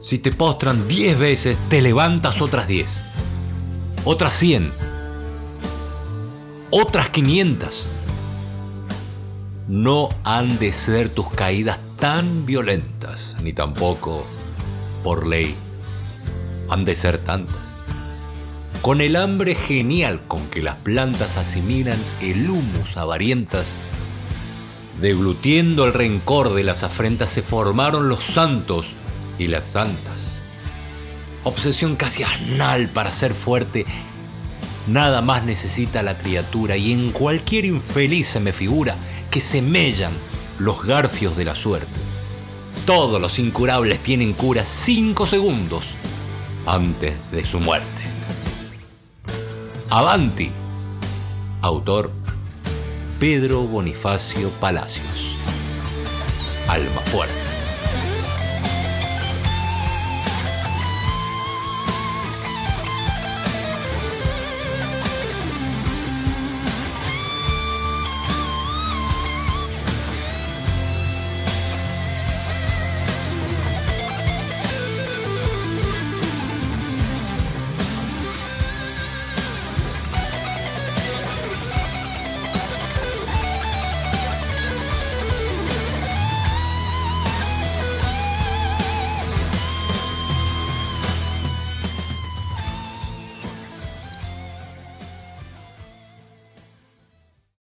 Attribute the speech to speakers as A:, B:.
A: Si te postran 10 veces, te levantas otras 10. Otras 100. Otras 500. No han de ser tus caídas tan violentas, ni tampoco, por ley, han de ser tantas. Con el hambre genial con que las plantas asimilan el humus avarientas, deglutiendo el rencor de las afrentas, se formaron los santos y las santas. Obsesión casi anal para ser fuerte, nada más necesita la criatura y en cualquier infeliz se me figura que se mellan los garfios de la suerte. Todos los incurables tienen cura cinco segundos antes de su muerte. Avanti. Autor Pedro Bonifacio Palacios. Alma fuerte.